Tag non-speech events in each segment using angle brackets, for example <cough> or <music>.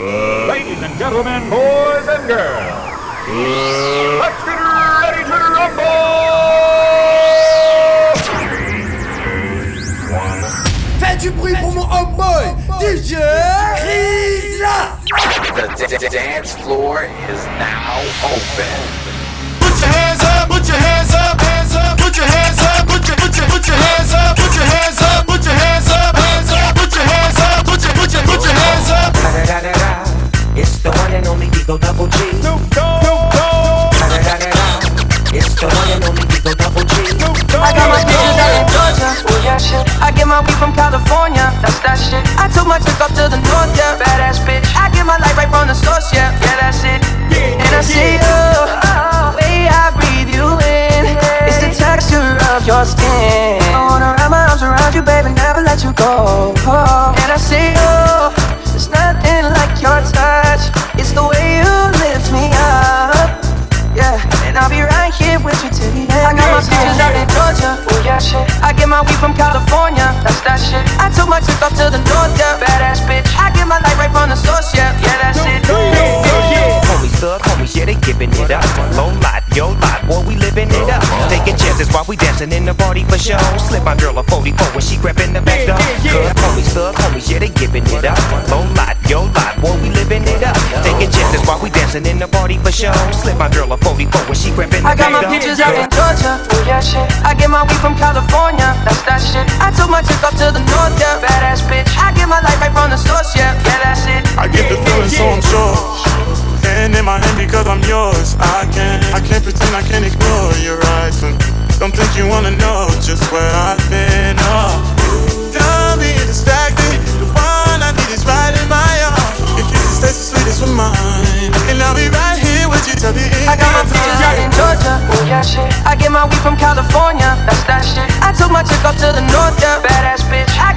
Ladies and gentlemen, boys and girls, let's get ready to rumble! Faites du bruit pour mon homeboy, DJ Rizla! The d- d- dance floor is now open. Put your hands up, put your hands up, hands up, put your hands up, put your put your put your hands up, put your hands up, put your hands up, hands up, put your hands up, put your put your put your hands up. It's the one and only Eagle Double G. Snoop Dogg! It's the one and only Eagle Double G. I got my bitches out in Georgia. Oh yeah, shit. I get my weed from California. That's that shit. I took my trip up to the north, yeah. Badass bitch. I get my light right from the source, yeah. Yeah, that's it. And I see you. The way I breathe you in. It's the texture of your skin. I wanna wrap my arms around you, baby, never let you go. And I see you. There's nothing like your touch. It's the way you lift me up. Yeah, and I'll be right here with you till the end. I got my bitches out in Georgia. Oh yeah, shit. I get my weed from California. That's that shit. I took my trip up to the north, yeah. Badass bitch. I get my light right from the source, yeah. Yeah, that's it. Homies, thug homies, yeah, they giving it up. Low lot, yo lot, boy, we living it up. Taking chances while we dancing in the party for show. Slip my girl a 44 when she grabbing the back door. Good homies, thug homies, yeah, they giving it up. Low lot, yo lot, boy, we living it up. Taking chances while we dancing in the party for show. Slip my girl a 44 when she grabbing the I got back my door. out in Georgia. Oh yeah, shit. I get my weed from California. That's that shit. I took my trip up to the north, yeah. Badass bitch. I get my life right from the source, yeah. Yeah, that's it. I get the feeling so I'm sure. Hand in my hand because I'm yours. I can't, I can't pretend I can't ignore your eyes. And don't think you wanna know just where I've been. Oh. Don't be distracted. The one I need is right in my arms. Your kisses taste the sweetest with mine, and I'll be right here with you till the end. I got my of bitches out in. Georgia. Yeah, shit. I get my weed from California. That's that shit. I took my chick up to the north, yeah. Badass bitch. I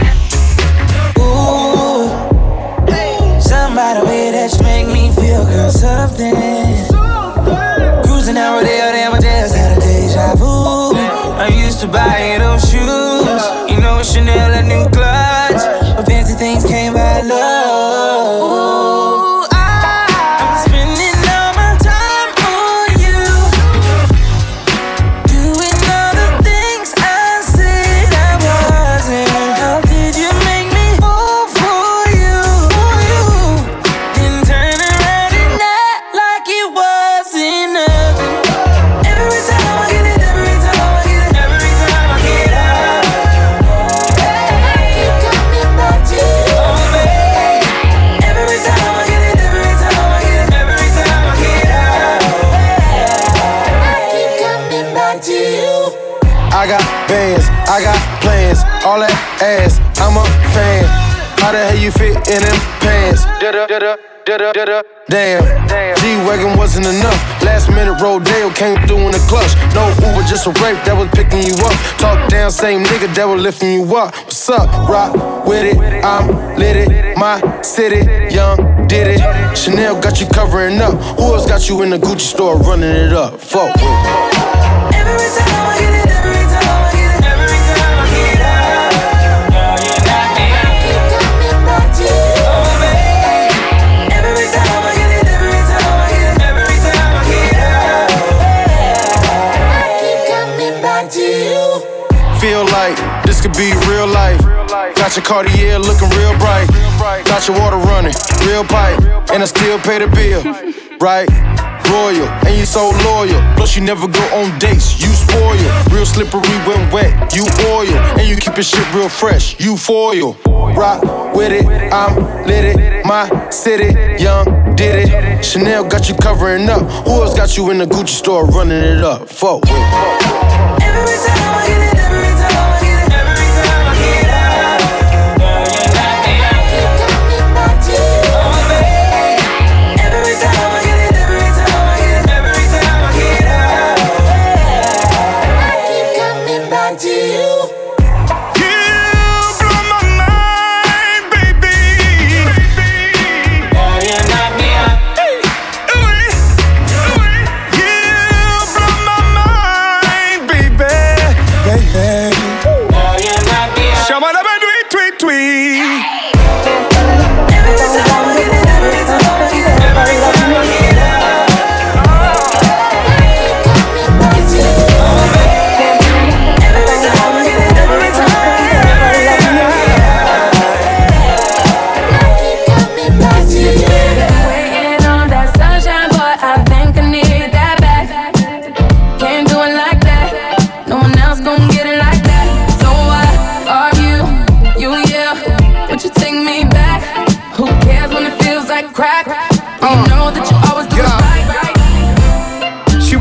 Somebody way that you make me feel, girl, something. Cruising down Rodeo, damn, I just had a deja vu. I used to buy those shoes, you know, Chanel, a new clutch. Damn, G-Wagon wasn't enough. Last minute Rodeo came through in the clutch. No Uber, just a Wraith that was picking you up. Talk down, same nigga that was lifting you up. What's up? Rock with it, I'm lit it. My city, young, did it. Chanel got you covering up. Who else got you in the Gucci store running it up? Fuck. Every time could be real life. Got your Cartier looking real bright. Got your water running, real pipe. And I still pay the bill, right? Royal, and you so loyal. Plus, you never go on dates, you spoil. Real slippery when wet, you oil. And you keep your shit real fresh, you foil. Rock with it, I'm lit it. My city, young, did it. Chanel got you covering up. Who else got you in the Gucci store running it up? Fuck with it. Every time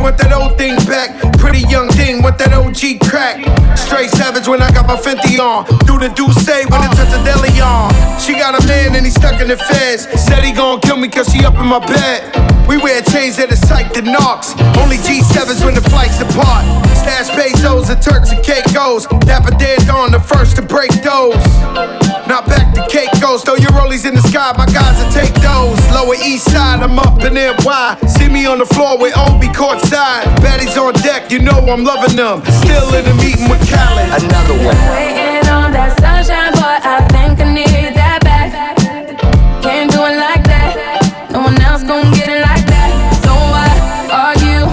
want that old thing back. Pretty young want that OG crack. Straight savage when I got my Fenty on. Do the do say when it touch a deli on. She got a man and he stuck in the feds. Said he gon' kill me cause she up in my bed. We wear chains that are psyched and knocks. Only G7s when the flights depart. Stash pesos and Turks and Caicos. Dapper dead on the first to break those. Now back to Caicos. Throw your rollies in the sky, my guys will take those. Lower east side, I'm up in NY. See me on the floor with Obi courtside. Baddies on deck, you know I'm loving them. Still in the meeting with Khaled. Another one. Waiting on that sunshine, but I think I need that back. Can't do it like that. No one else gon' get it like that. So why argue?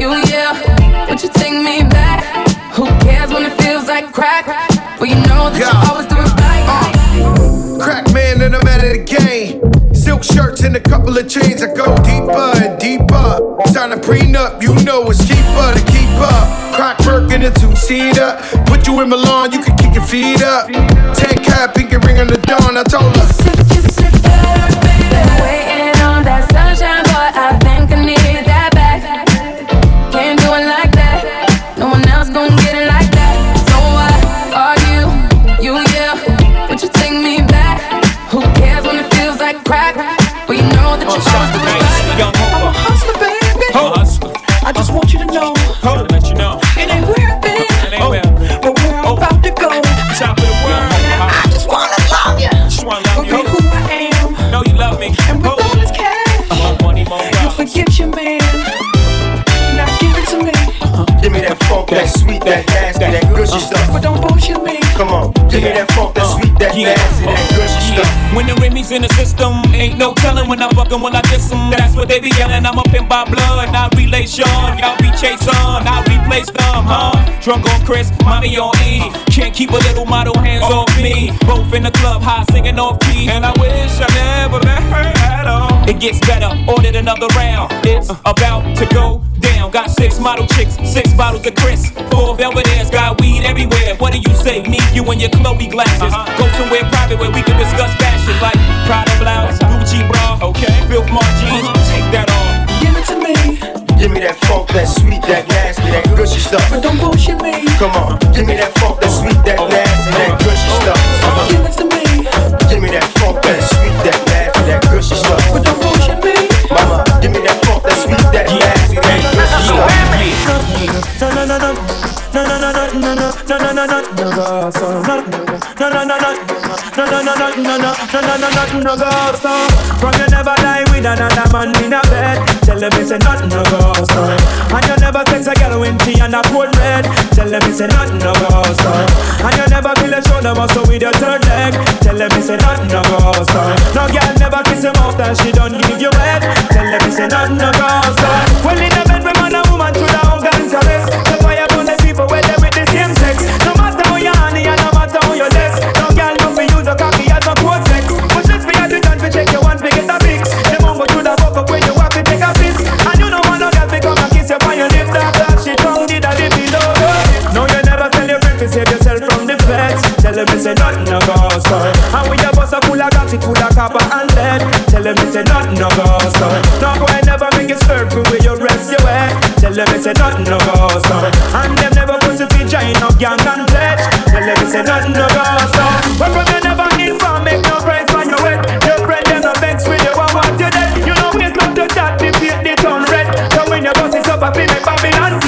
You yeah, Would you take me back. Who cares when it feels like crack? But you know that Yeah. you always do it right. Uh, crack man and I'm out of the game. Silk shirts and a couple of chains. I go deeper and deeper. Sign a prenup, you know it's cheaper to keep up. Crack work in a two seater. Put you in Milan, you can kick your feet up. Ten cap, pinky ring on the dawn. I told her. That sweet, that nasty, that gushy uh. stuff. but don't bullshit me. Come on, give me that funk, that sweet, that Yeah. nasty, that gushy Yeah. stuff. When the Remy's in the system, ain't no telling when I fuck 'em, when I diss 'em. That's what they be yelling. I'm up in by blood, not relation. Y'all be chase on, I replace them, huh? Drunk on Chris, mommy on E. Can't keep a little model hands off me. Both in the club, high singing off key. And I wish I never met her at all. It gets better, ordered another round. It's about to go down. Got six model chicks, six bottles of Chris. Four Belvedere's, got weed everywhere. What do you say? Me, you, and your Chloe glasses. Uh-huh. Go somewhere private where we can discuss fashion like Prada blouse, Gucci bra, okay, Filth Mart jeans. Take that off. Give it to me, Give me that funk, that sweet, that nasty, that gushy stuff. but don't bullshit me. Come on, give me that funk, that sweet, that nasty, that gushy stuff. Give it to me, Give me that funk, that sweet, that nasty, that gushy stuff. but don't bullshit me. Mama, give me that funk, that sweet, that nasty, that gushy stuff. No, no, no, no. No, no, no, no, no, no, no, no, no, no, no, go, so, no, no, no, no, no, no, no, no, no, no, no, no, no, no, no, no, no, go, so. From you never lie with another man in a bed. Tell them it's a nothing no go, so. And you never sex a girl when she and a cold red. Tell them it's a nothing no go, so. And you never feel a shoulder muscle with your third leg. Tell them it's a nothing no go, so. No girl never kiss him off that she don't give you head. Tell them it's a nothing no go, so. Well in a them it's a nothing no go so. And with your bus a full of it full of copper and lead. Tell them it's a nothing no go so. No boy never make swerve from where you rest your head. Tell them it's a nothing no go so. And them never put to feed giant no gang and pledge. Tell them it's a nothing no go so. But from you never inform, make no price on your head. Your friend them no vex with you and want you dead. You know it's not to that, paint the turn red. So when your boss is up, I feel make Babylon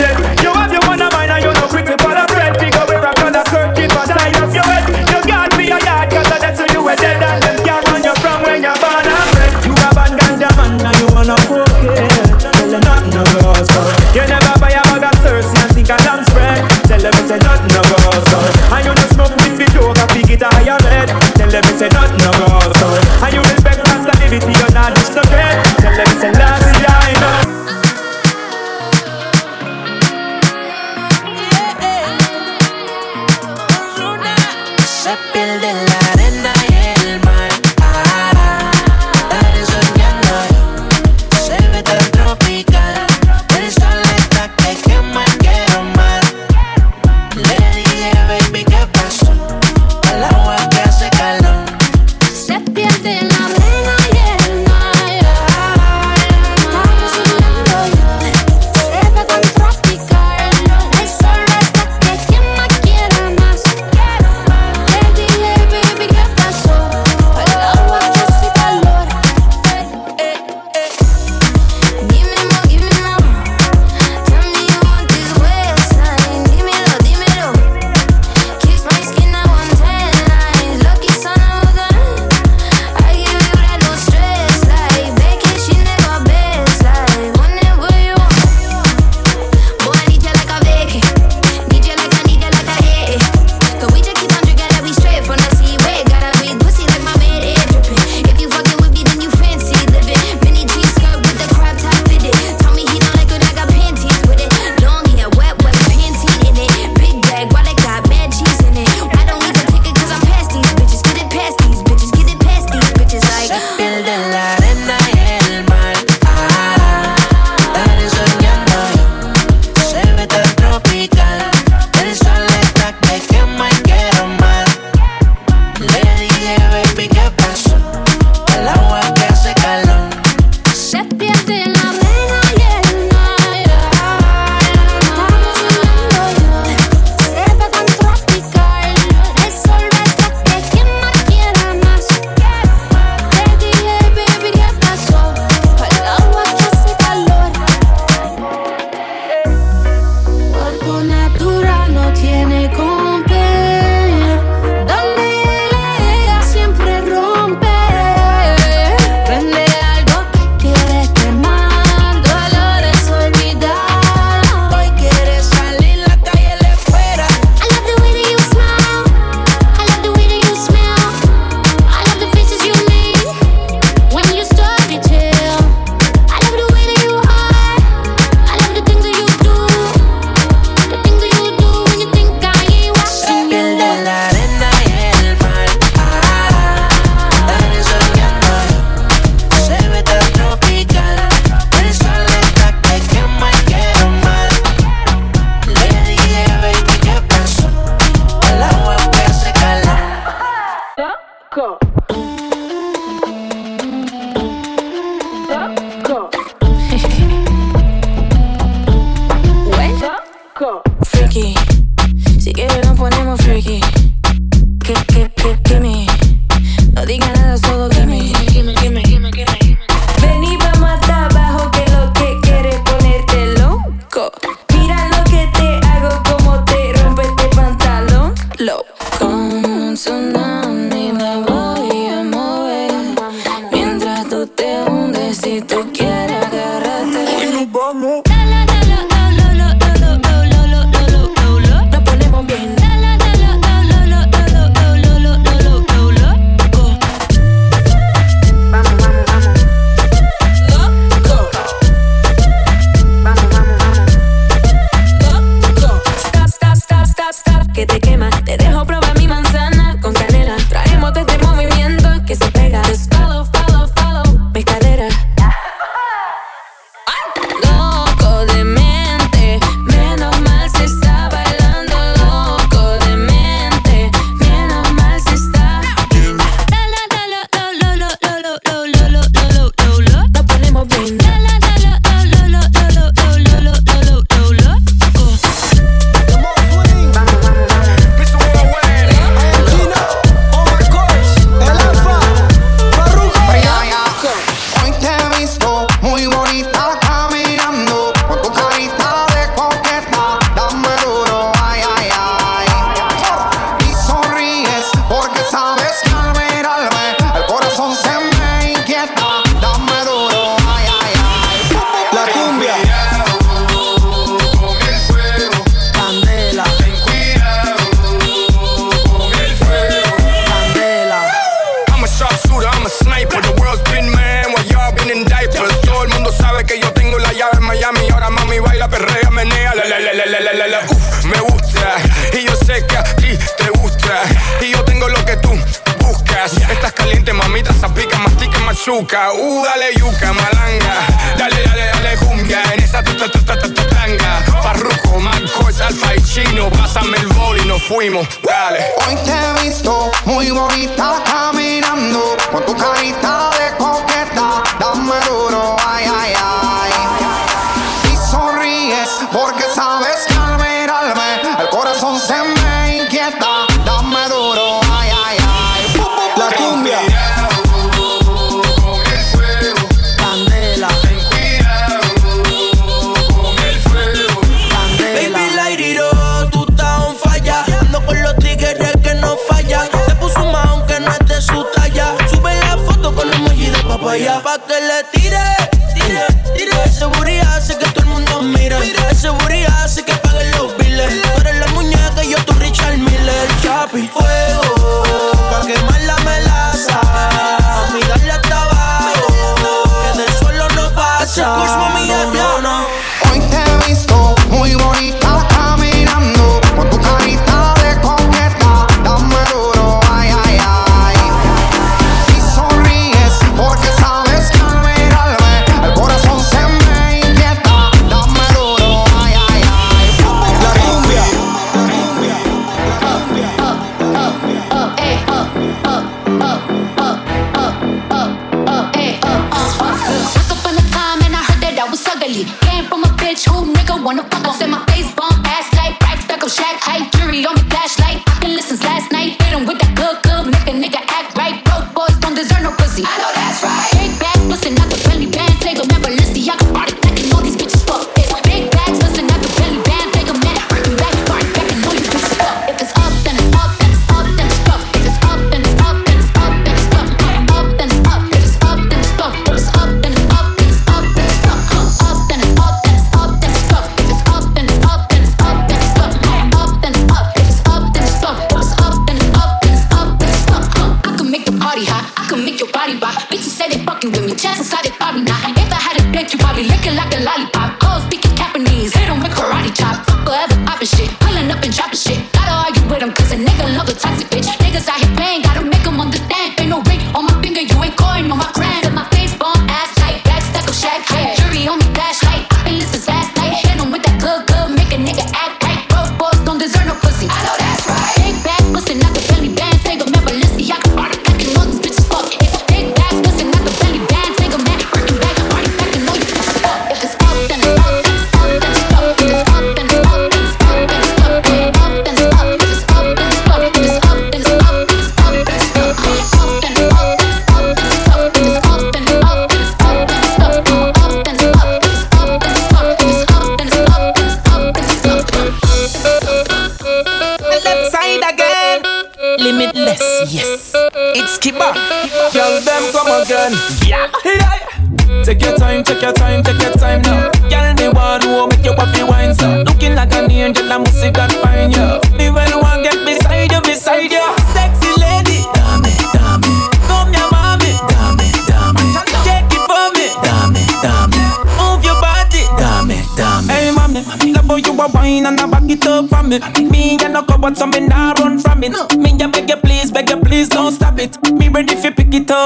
finger, you ain't coin on my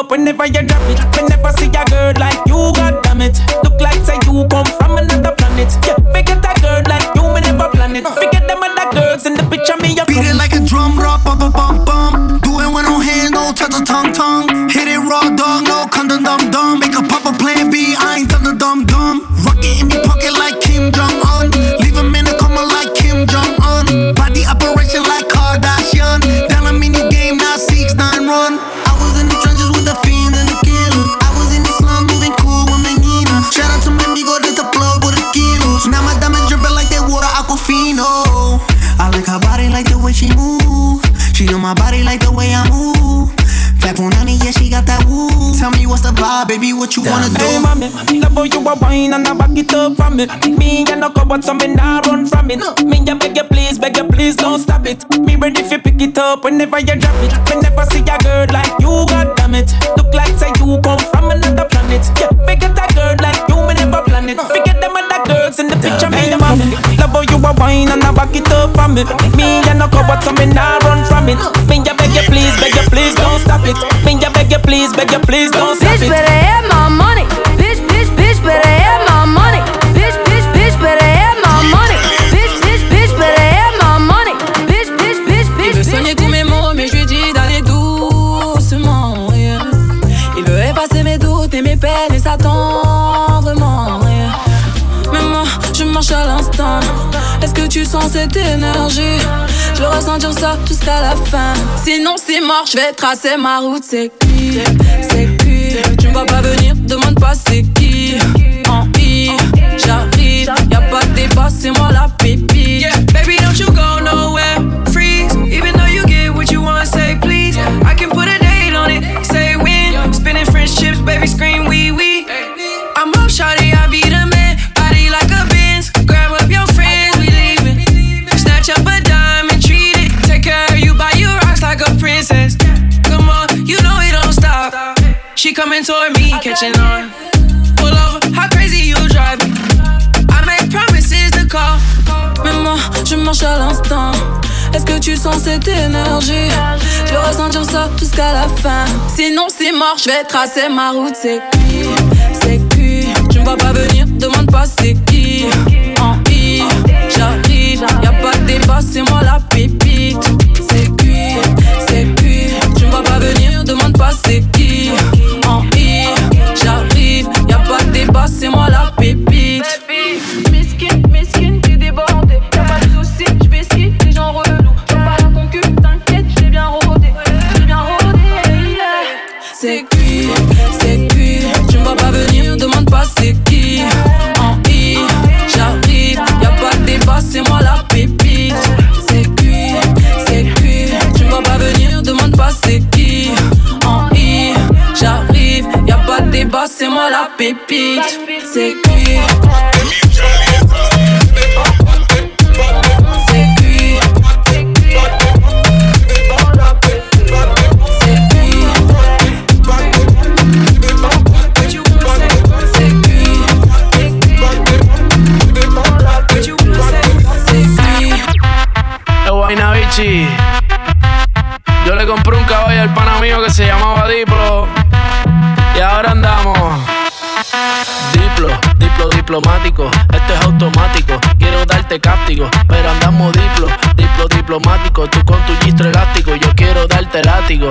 up whenever you me what's the vibe, baby, what you wanna do? Hey, mommy, love how you a wine and I back it up for me. Me and no cupboard, so me nah run from it. Me ya beg you please, beg you please, don't stop it. Me ready fi pick it up whenever you drop it. Me never see a girl like you, god damn it. Look like say you come from another planet. Yeah, forget a girl like you, me never plan it. Forget them other girls in the picture, me and mommy. Love how you a wine and I back it up for me. Me and no cupboard, so me nah run from it. Me ya beg you please, beg you please, don't stop it. Me ya beg you please, beg you please, don't stop Bitch it. better have my money. Bitch, bitch, bitch better have my money. Bitch, bitch, bitch better have my money. Bitch, bitch, bitch better have my money. Bitch, bitch, bitch, Il veut tous mes mots, mais je lui dis d'aller doucement. yeah. Il veut effacer mes doutes et mes peines et s'attend vraiment. yeah. Mais moi, je marche à l'instant. Est-ce que tu sens cette énergie? Je ressentir ça jusqu'à la fin. Sinon, c'est mort, je vais tracer ma route. C'est cuit, c'est cuit. Tu me vois pas venir, demande pas c'est qui. En I, j'arrive, y'a pas de débat, c'est moi la pépite. Yeah, baby, don't you go nowhere. Freeze, even though you get what you want, say please. I can put a date on it, say when. Spinning French chips, baby, scream Coming toward me, catching on. Pull how crazy you drive. I make promises to call. Mais moi, je marche à l'instant. Est-ce que tu sens cette énergie? Je veux ressentir ça jusqu'à la fin. Sinon, c'est mort, je vais tracer ma route. C'est cuit, c'est cuit. Tu me vois pas venir, demande pas c'est qui. En I, j'arrive, y'a pas de débat, c'est moi la pépite. C'est cuit, c'est cuit. Tu me vois pas venir, demande pas c'est qui. pepito. Cê Cáptico, pero andamos diplo, diplo diplomático. Tú con tu gistro elástico, yo quiero darte látigo.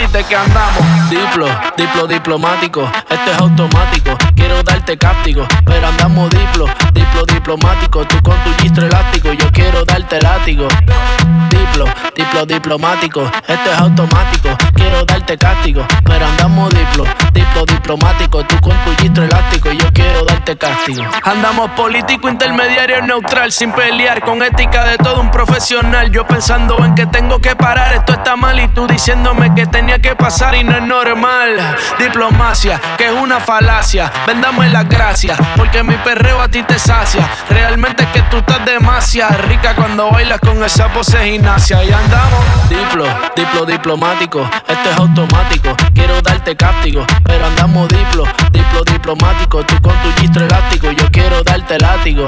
que andamos. Diplo, diplo diplomático, este es automático. Quiero darte cáptico, pero andamos diplo, diplo diplomático. Tú con tu gistro elástico, yo quiero darte látigo. Diplo, diplo diplomático, este es automático. Quiero darte cáptico, pero andamos diplo, diplo diplomático. Tú con tu gistro elástico, yo quiero darte castigo. Andamos político, intermediario, neutral, sin pelear, con ética de todo un profesional. Yo pensando en que tengo que parar, esto está mal y tú diciéndome que tenía que pasar y no es normal. Diplomacia, que es una falacia. Vendamos las gracias, porque mi perreo a ti te sacia. Realmente es que tú estás demasiado rica cuando bailas con esa pose gimnasia. Y andamos diplo, diplo diplomático, esto es automático. Quiero darte cáptico, pero andamos diplo, diplo diplomático. Tú con tu gistro elástico, yo quiero darte látigo.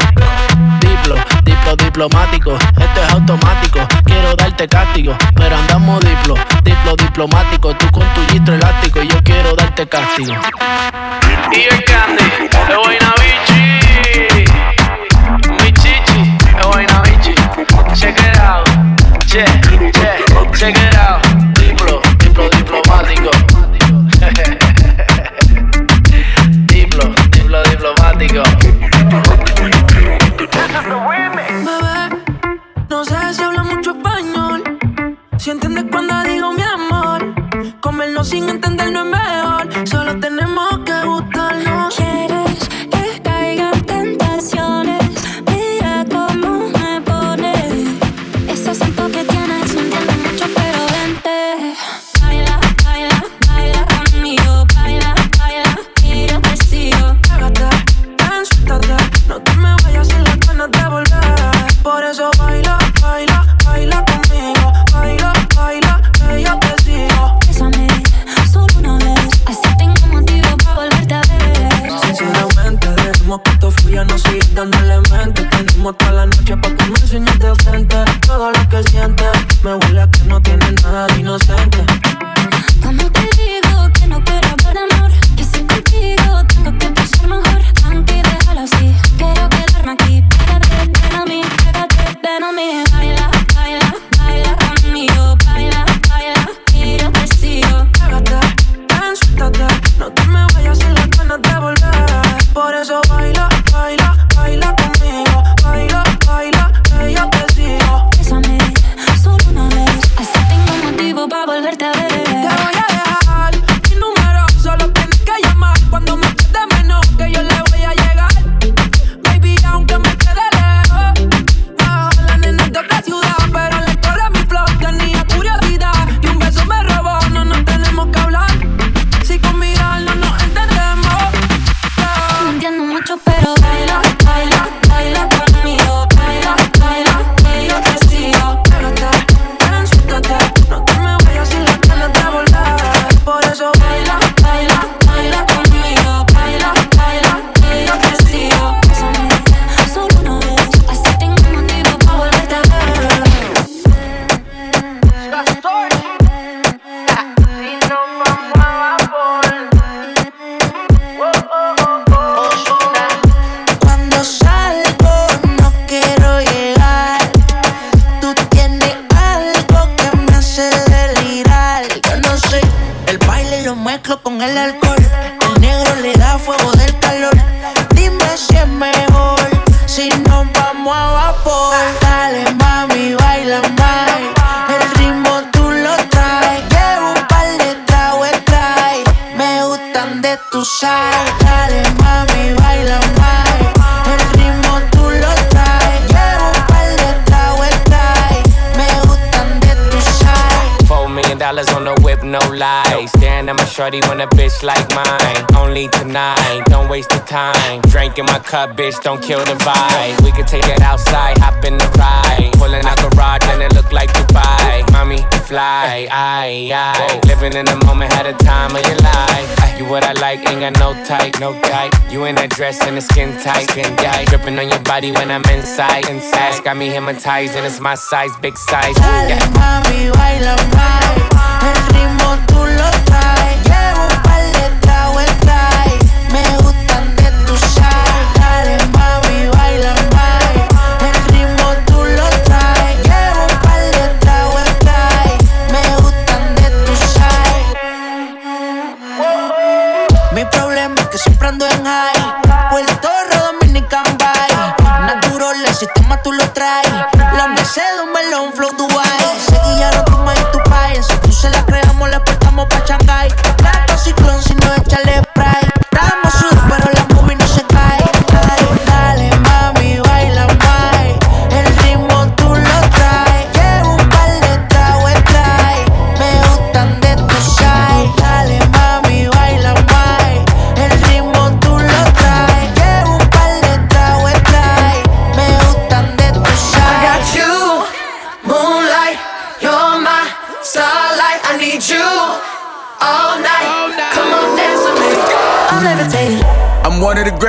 Diplo, diplo diplomático, esto es automático. Quiero darte castigo, pero andamos diplo, diplo diplomático. Tú con tu gistro elástico, yo quiero darte castigo. Y el candy, de Guaynabichi. Mi chichi, de Guaynabichi. Check it out, check, check, check it out. Diplo, diplo diplomático. <laughs> diplo, diplo diplomático. Bebé, no sé si habla mucho español. Si entiendes cuando digo mi amor. Comernos sin entender no es mejor. Solo tenemos que gustarnos. ¿Quieres dándole mente. Tenemos toda la noche para que me enseñes de frente. Todo lo que sientes, me huele a que no tiene nada de inocente. Como te bitch, don't kill the vibe. We could take it outside, hop in the ride. Pulling out garage and it look like Dubai. Mommy, fly, aye, aye. Living in the moment, had a time of your life. Ah, you what I like, ain't got no type, no type. You in that dress and the skin tight, skin tight. Dripping on your body when I'm inside, inside. Got me hypnotized and it's my size, big size. Yeah. Dale mami, baila más. El ritmo tú lo traes.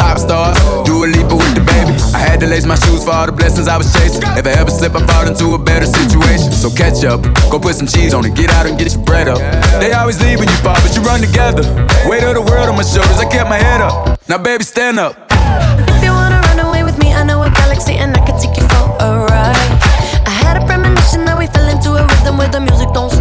pop stars. Do a leap with the baby. I had to lace my shoes for all the blessings I was chasing. If I ever slip, I fall into a better situation. So catch up, go put some cheese on it, get out and get your bread up. They always leave when you fall, but you run together. Weight of the world on my shoulders, I kept my head up. Now, baby, stand up. If you wanna run away with me, I know a galaxy and I can take you for a ride. I had a premonition that we fell into a rhythm where the music don't stop.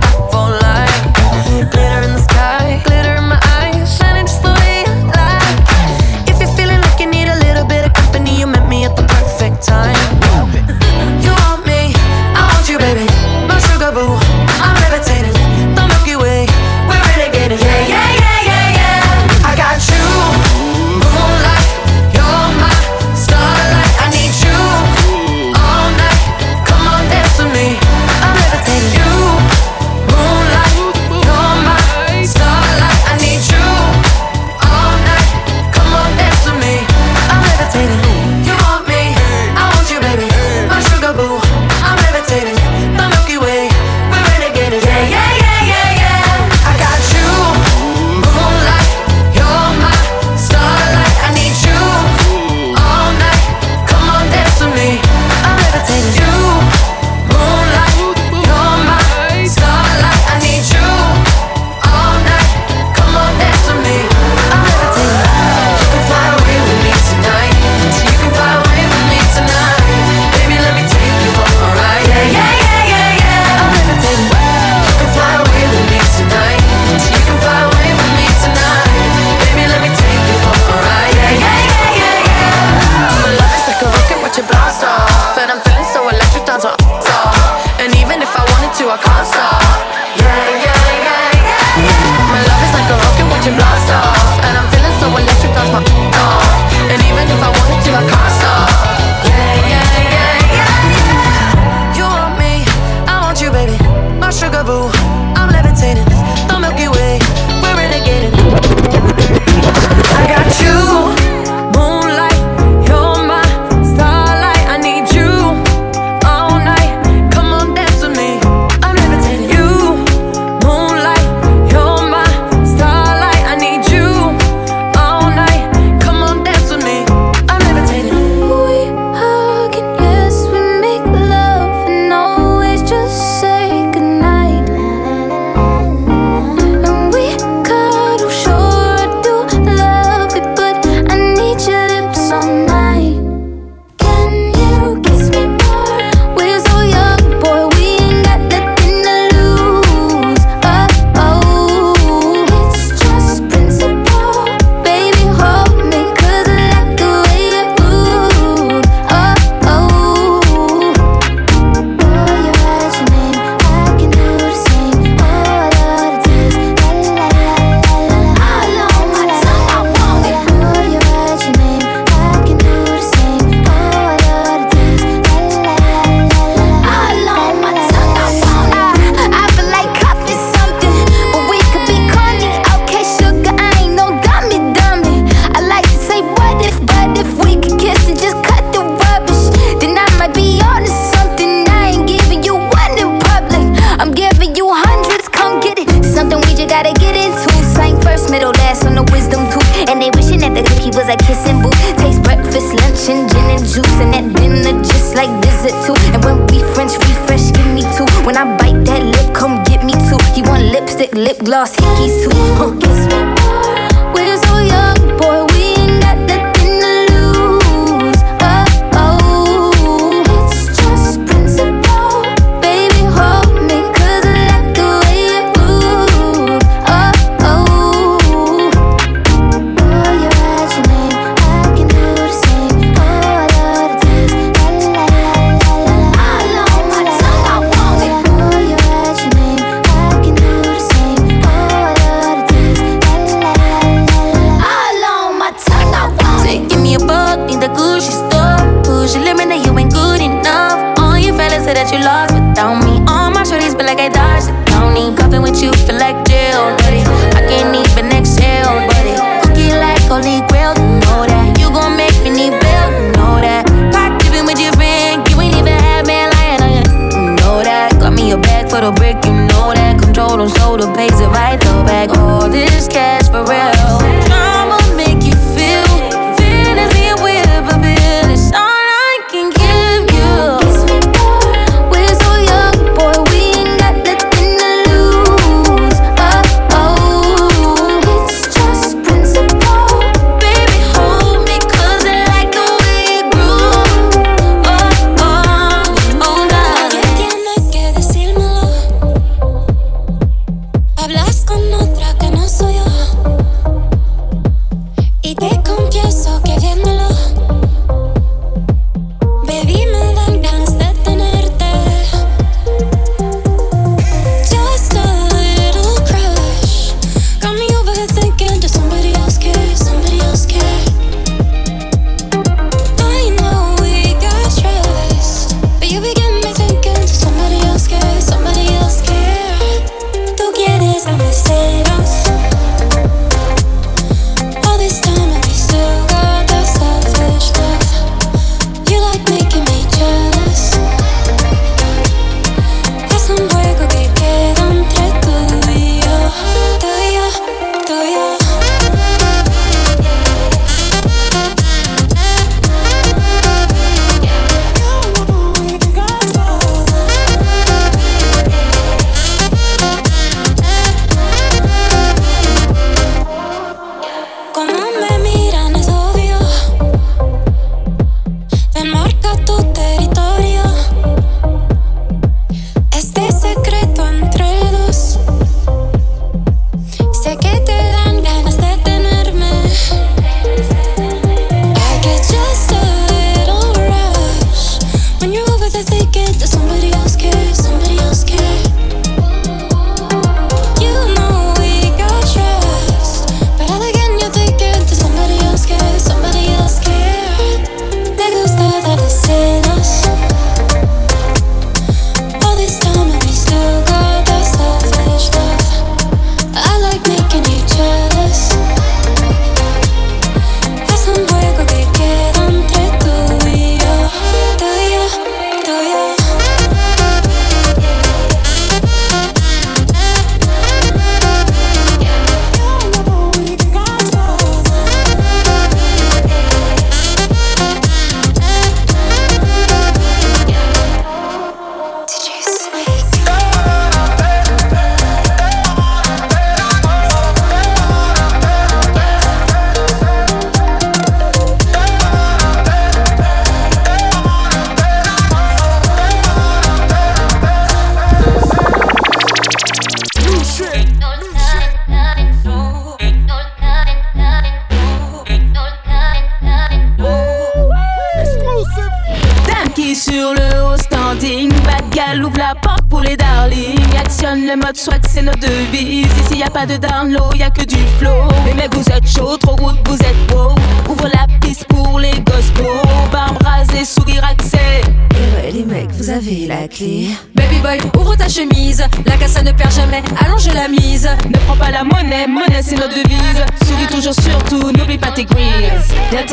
La cassa ne perd jamais, allonge la mise. Ne prends pas la monnaie, monnaie c'est notre devise. Souris toujours surtout, n'oublie pas tes grilles. grises.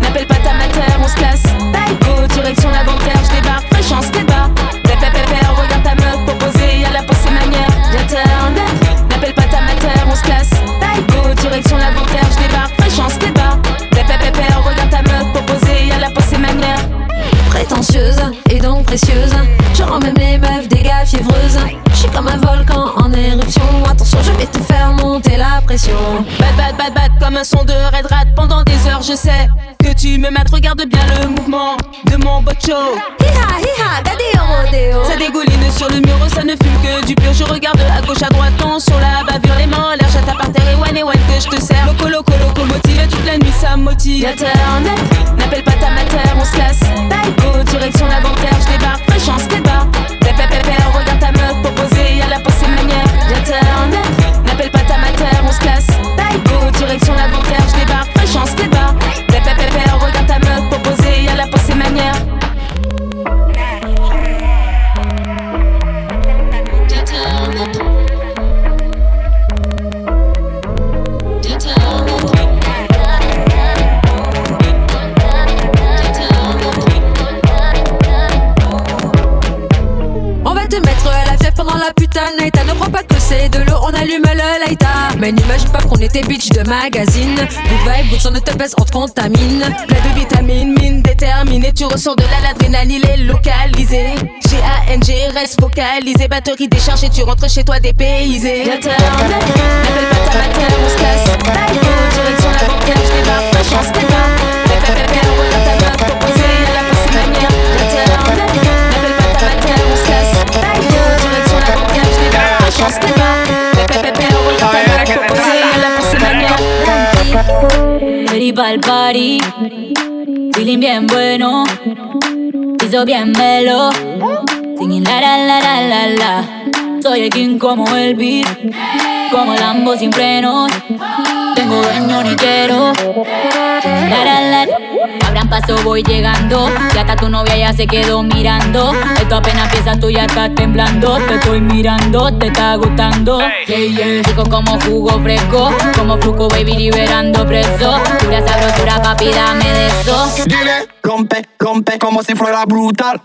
n'appelle pas ta mater, on se casse. Go, direction la bancaire, je débarque, fraîche en débat. Pépépépère, regarde ta meuf proposer, y'a la pensée manière. n'appelle pas ta mater, on se casse. Go, direction la bancaire, je débarque, fraîche en débat. Pépépépère, regarde ta meuf proposer, y'a la pensée manière. Prétentieuse et donc précieuse, je rends même les meufs des fiévreuse. Je suis comme un volcan en éruption. Attention, je vais te faire monter la pression. Bad, bad, bad, bad, comme un son de Red Rat. Pendant des heures, je sais que tu me mates. Regarde bien le mouvement de mon bocho. Hiha, hiha, gadeo, oh, Ça dégouline sur le mur, ça ne fume que du pur. Je regarde à gauche, à droite, ton sur la bavure, les mains l'air. J'attaque par terre et one et one que je te sers. Loco, loco, locomotive, toute la nuit, ça motive. N'appelle pas ta mater, on se casse. Go, direction la dentaire, je débarque, fraîche en. Pépé, regarde ta meuf proposée, y'a la pensée manière. Internet, n'appelle pas ta matière, on se casse. Go, direction la je débarque, pendant la putain night. Ne crois pas que c'est de l'eau, on allume le lighter. Mais n'imagine pas qu'on était bitch de magazine. Good vibe, good son de te baisse, on te contamine. Plein de vitamines, mine déterminée. Tu ressens de la l'adrénaline, est localisée. G-A-N-G, reste focalisé. Batterie déchargée, tu rentres chez toi dépaysé. N'appelle pas ta matière, on se casse. Go, direction la bancaire, je débarque, pas chance, débarque. Pépé, pépé, regarde ta y'a la pensée manière. N'appelle pas ta matière, on se casse. Pa'l party, feeling bien bueno, piso bien melo, singing la la la la la. Soy el king como el beat, como Lambo sin frenos. Tengo dueño ni quiero. La la la. Paso, voy llegando. Ya hasta tu novia ya se quedó mirando. Esto apenas empieza, tú ya estás temblando. Te estoy mirando, te está gustando. Yeah, yeah. Rico como jugo fresco, como fruco, baby, liberando preso. Pura sabrosura, papi, dame de eso. Dile, rompe, rompe como si fuera brutal.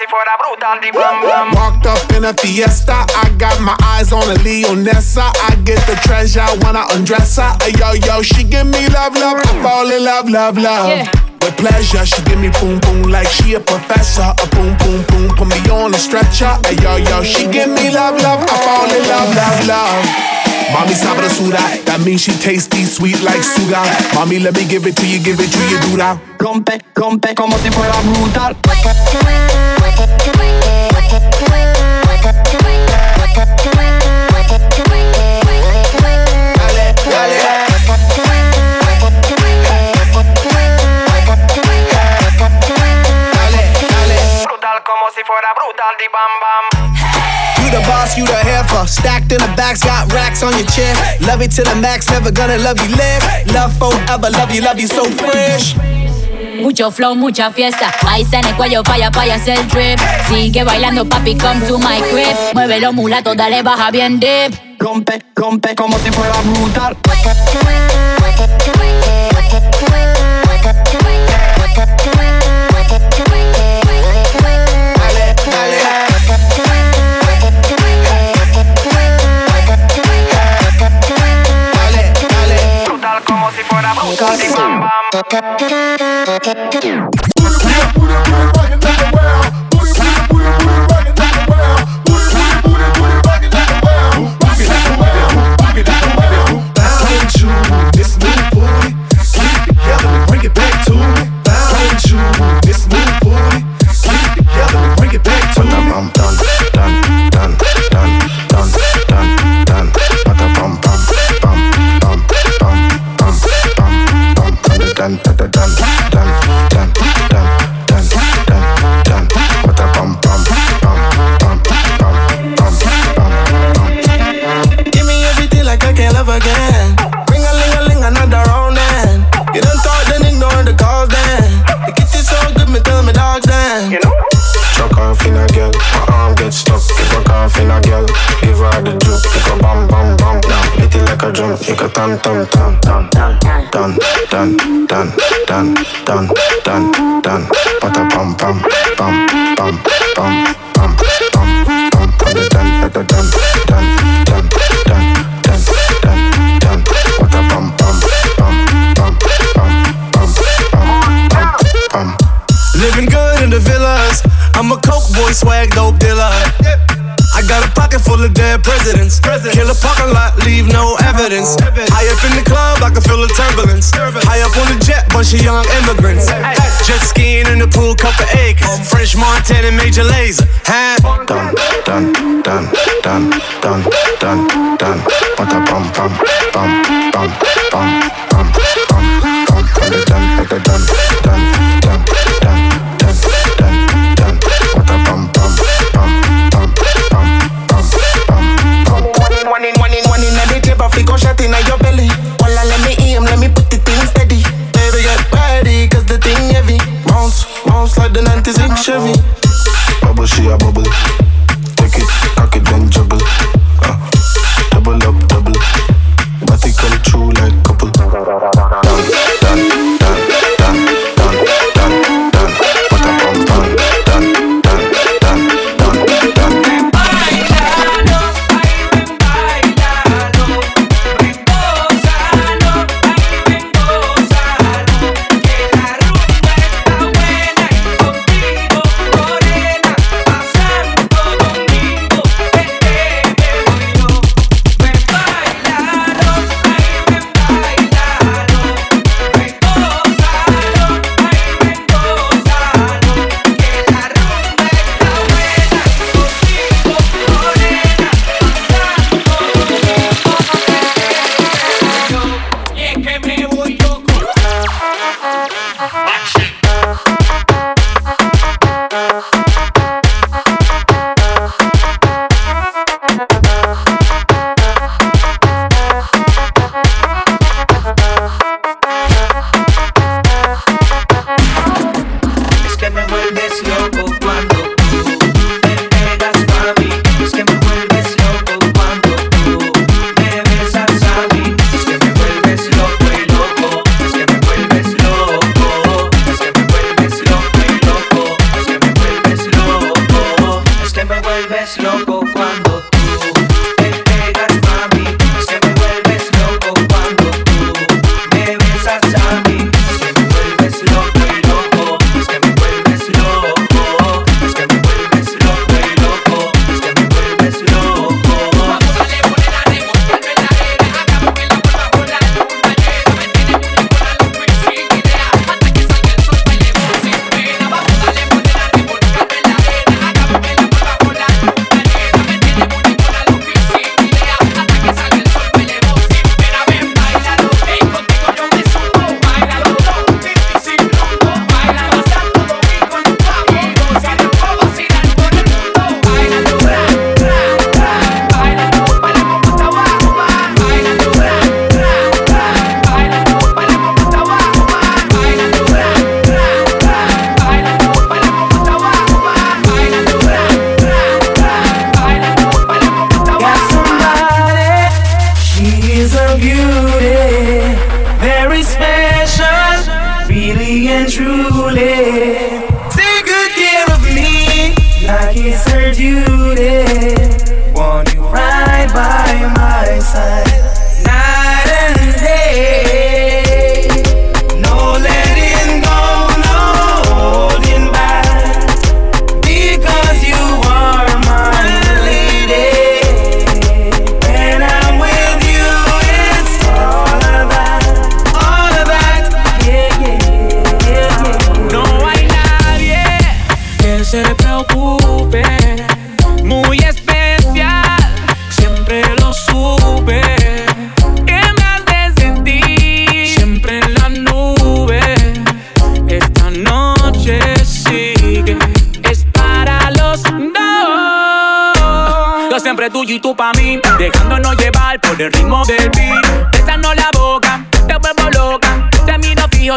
Si fuera brutal, di bam bam. Walked up in a fiesta, I got my eyes on a Leonessa. I get the treasure when I undress her. Ay, yo, yo, she give me love, love, I fall in love, love, love. Yeah. With pleasure, she give me boom, boom, like she a professor. A boom, boom, boom, put me on a stretcher. Ay, yo, yo, she give me love, love, I fall in love, love, love. Mommy sabrosura, that means she tasty, sweet like sugar. Mommy, let me give it to you, give it to you, do that. Rompe, rompe como si fuera brutal. Si fuera brutal, di bam bam. You the boss, you the heifer. Stacked in the backs, got racks on your chin. Love it to the max, never gonna love you live. Love forever, love you, love you so fresh. Mucho flow, mucha fiesta. Ahí en el cuello, falla, falla, hacer drip. Sigue bailando, papi, come to my crib. Muévelo, mulato, dale, baja bien dip. Rompe, rompe como si fuera brutal. Yeah. tan tan tan tan tan tan tan tan tan tan tan pata pam pam pam pam pam pam pam pam pam the dan the dan dan dan dan dan dan dan pata pam pam pam pam pam pam pam pam living good in the villas I'm a coke boy swag dope dealer I got a pocket full of dead presidents. President. Kill a parking lot, leave no evidence. bunch of young immigrants. Just skiing in the pool, couple acres. French Montana, major laser. Huh? Done, done, done, done, done, done, done. Bada bum, bum, bum, bum, bum, bum, bum, bum. Dun, dun, dun, dun. a bubble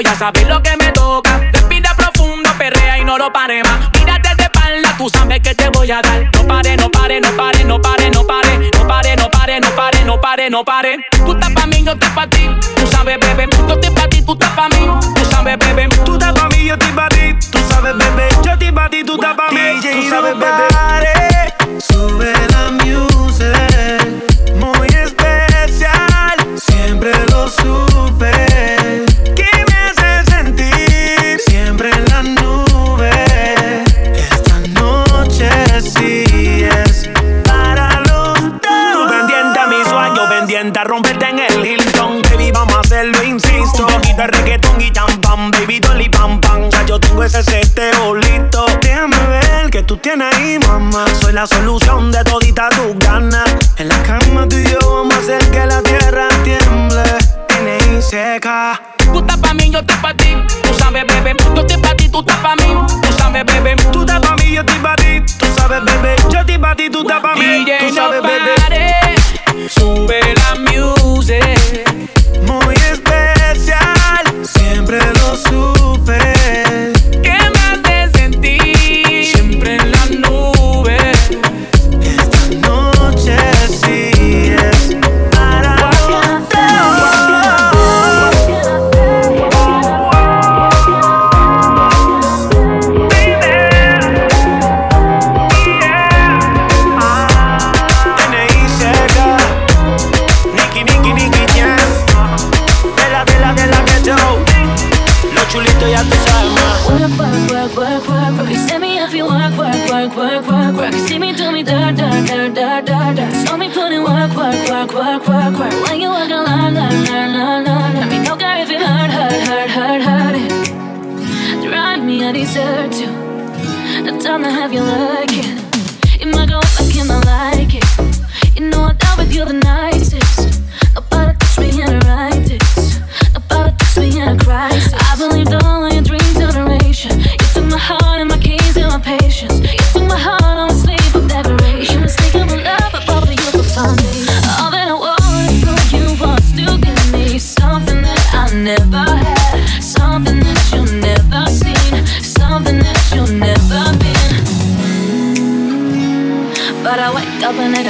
ya sabes lo que me toca. Respira profundo, perrea y no lo pare más. Mírate de espalda, tú sabes que te voy a dar. No pare, no pare, no pare, no pare, no pare. No pare, no pare, no pare, no pare, no pare. Tú estás pa' mí, yo estoy pa' ti. Tú sabes, bebé. Yo estoy pa' ti, tú estás pa' mí. Tú sabes, bebé. Tú estás pa' mí, yo estoy pa' ti. Tú sabes, bebé. Yo estoy pa' ti, tú estás pa' mí. tú sabes, bebé. Sube la music. Ese seteo listo. Déjame ver que tú tienes ahí, mamá. Soy la solución de todita tus ganas. En la cama tú y yo vamos a hacer que la tierra tiemble. N.I. seca. Tú estás pa' mí, yo estoy pa' ti. Tú sabes, bebé. Yo estoy pa' ti, tú estás pa' mí. Tú sabes, bebé. Tú estás pa' mí, yo estoy pa' ti. Tú sabes, bebé. Yo estoy pa' ti, tú estás pa' mí. DJ, Tú sabes, no bebé. pares. Sube la music. Muy especial, siempre lo supe. Hurt, hurt, hurt, hurt, it. Drive me, I deserve to. The time to have you like it. You might go up, I cannot like it. You know I down with you the nicest. Nobody touch me in a righteous.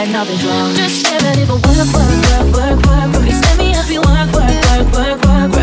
Got nothing's wrong. Just ready for work, work, work, work, work, work. Send me up, you work, work, work, work, work, work.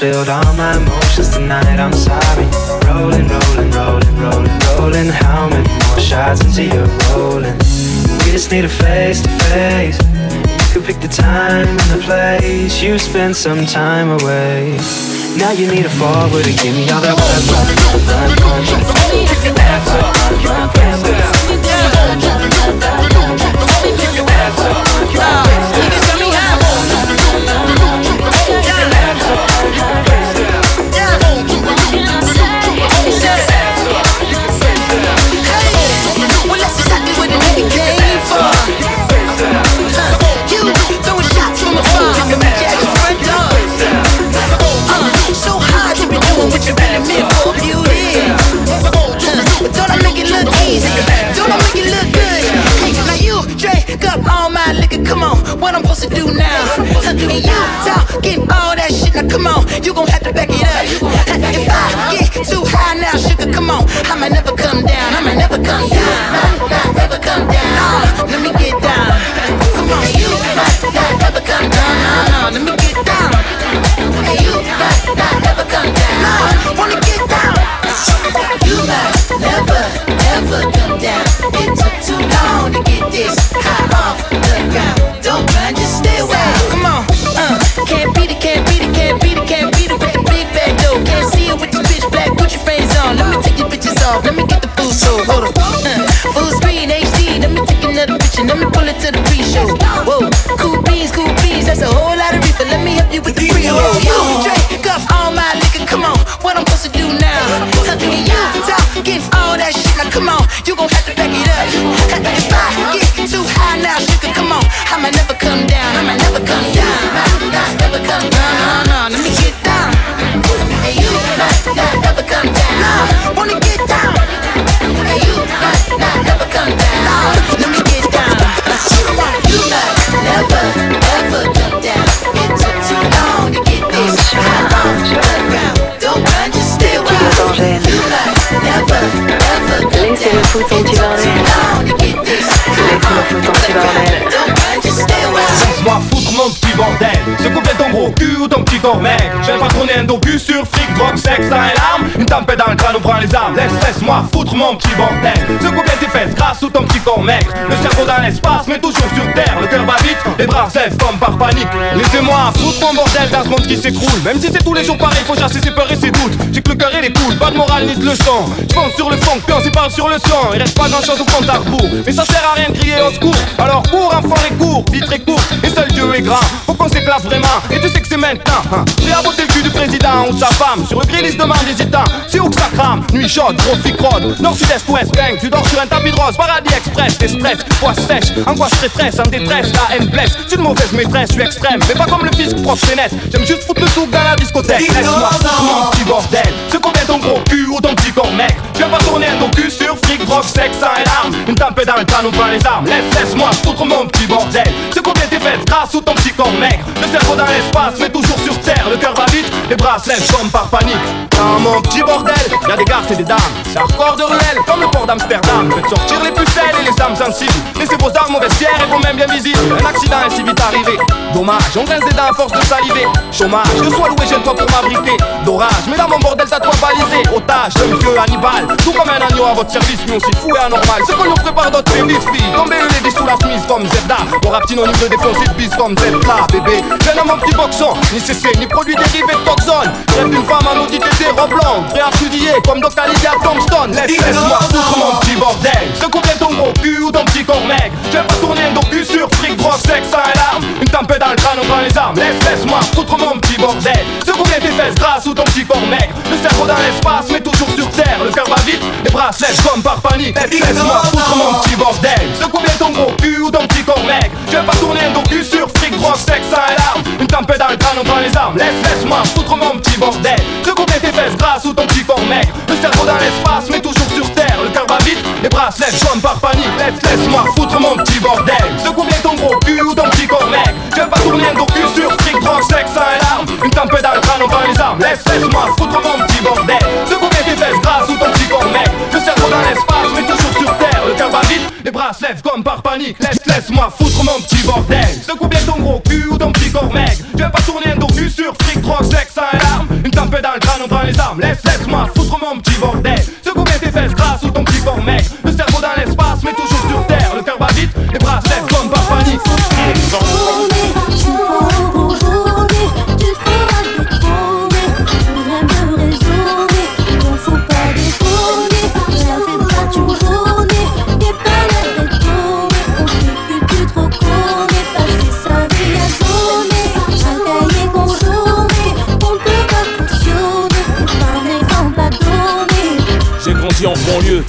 Spilled all my emotions tonight, I'm sorry. Rolling, rolling, rolling, rolling, rolling. How many more shots until you're rolling? We just need a face to face. You could pick the time and the place. You spend some time away. Now you need a forward to give me all that work, work, work, work, work, work. Work, work, work, what I'm supposed to do now? And you talking all that shit. Now come on, you gon' have to back it up. If I get too high now, sugar, come on, I might never come down. I might never come down. Might not ever come down. Let me get show. Hold up. <laughs> Uh, full screen HD. Let me take another picture. Let me pull it to the pre-show. Whoa, cool beans, cool beans. That's a whole lot of reefer. Let me help you with the pre-roll. Foutre son petit bordel. Petit bordel. Laisse-moi foutre mon petit bordel Ce couplet ton gros cul ou ton petit corps mec Je vais pas tourner un docu sur fric, drogue, sexe, sang et larmes. Une tempête dans le crâne, on prend les armes. Laisse, laisse-moi foutre mon petit bordel. Ce couplet tes fesses grâce ou ton petit corps mec Le cerveau dans l'espace mais toujours sur terre. Le cœur bat vite, les bras lèvent comme par panique. Laissez-moi foutre mon bordel dans ce monde qui s'écroule. Même si c'est tous les jours pareil, faut chasser ses peurs et ses doutes. J'ai que le cœur et les poules, pas de morale ni de leçon. Je sur le fond, puis on s'y parle sur le son Il reste pas grand chose au compte à rebours. Mais ça sert à rien de crier au secours. Alors cours enfant et cours, vie très court. Et seul Dieu est grand, faut qu'on s'éclate vraiment. Et tu sais que c'est maintenant hein. À le du président ou sa femme Sur le grill il se demande hésitant C'est où que ça crame Nuit chaude, gros fic rod Nord, sud-est, ouest, bang Tu dors sur un tapis de rose, paradis express Des stress, poids sèche, angoisse, détresse En détresse, la haine blesse. C'est une mauvaise maîtresse, je suis extrême Mais pas comme le fisc prof, net J'aime juste foutre le souk dans la discothèque. Laisse-moi foutre mon petit bordel. Ce combien ton gros cul ou ton petit corps mec. Tu vas pas tourner un ton cul sur fric, drogue, sexe, et larmes. Une tempête dans le crâne, on prend les armes. Laisse, laisse-moi foutre mon petit bordel. Ce combien tes fesses grâce ou ton petit corps mec. Le cerveau dans l'espace mais toujours sur terre. Le cœur va vite, les bras se lèvent comme par Dans mon petit bordel, y'a des garces et des dames. C'est hardcore de ruelle comme le port d'Amsterdam. Faites sortir les pucelles et les âmes sensibles. Laissez vos armes au vestiaire et vos mains bien visibles Un accident est si vite arrivé. Dommage, on grince des dents à force de saliver. Chômage, je sois loué, j'ai toi pour m'abriter. D'orage, mais dans mon bordel t'as toi balisé Otage, d'un vieux Hannibal. Tout comme un agneau à votre service, mais aussi fou et anormal. C'est qu'on nous prépare d'autres services, filles Tombez les sous la chemise comme Zelda Mon rap de défoncer de bise comme Zelda, bébé. Viens dans mon petit boxon, ni CC, ni produit dérivé de toxone. Rêve d'une femme des robes blondes Prêt à fusiller comme Dr. Lydia Tombstone. Laisse, laisse-moi foutre mon petit bordel. Ce combien ton gros cul ou ton petit corps mec Je vais pas tourner un docu sur fric, drogue, sexe, sang et larmes. Une tempête dans le crâne, on prend les armes. Laisse, laisse-moi foutre mon petit bordel. Ce combien tes fesses grâce ou ton petit corps mec Le cerveau dans l'espace mais toujours sur terre. Le cœur va vite, les bras se lèvent comme par panique. Laisse, laisse-moi foutre mon petit bordel grâce ou ton petit corps mec Le cerveau dans l'espace mais toujours sur terre. Le cœur va vite, les bras se lèvent comme par panique. Laisse, laisse-moi foutre mon petit bordel. Ce combien ton gros cul ou ton petit corps Je vais pas tourner un docu sur fric, drogue, sexe, sang et larmes Une tempête dans le crâne, on prend les armes. Laisse, laisse-moi foutre mon petit bordel. Ce combien tes fesses grâce ou ton petit corps mec Le cerveau dans l'espace mais toujours sur terre. Le cœur va vite, les bras se lèvent comme par panique. Laisse, laisse-moi foutre mon petit bordel. Ce combien ton gros cul ou ton petit corps mec Laisse, laisse-moi foutre mon petit bordel. Ce combien tes fesses grâce ou ton petit mec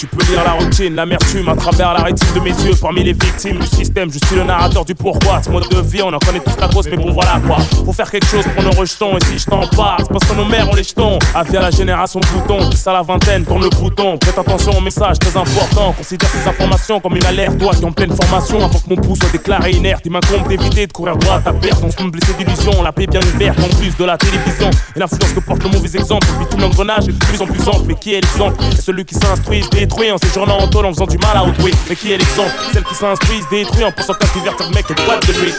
tu peux lire la routine, l'amertume à travers la rétine de mes yeux. Parmi les victimes du système, je suis le narrateur du pourquoi. Ce mode de vie, on en connaît tous la cause, mais bon voilà quoi. Faut faire quelque chose pour nos rejetons, et si je t'en parle, parce que nos mères ont les jetons. Avis à la génération bouton, à la vingtaine, tourne le bouton. Prête attention au message très important, considère ces informations comme une alerte. Toi qui en pleine formation, avant que mon pouce soit déclaré inerte, il m'incombe d'éviter de courir droit à ta perte. On se me blesser d'illusions, la paix bien ouverte, en plus de la télévision. Et l'influence que porte le mauvais exemple, puis tout l'engrenage est de plus en plus ample. Mais qui est l'exemple? Celui qui s'instruit, détruit en séjournant en tôle en faisant du mal à autrui. Mais qui est l'exemple Celle qui s'instruit, se détruit en pensant qu'à se divertir le mec est boîte de lui.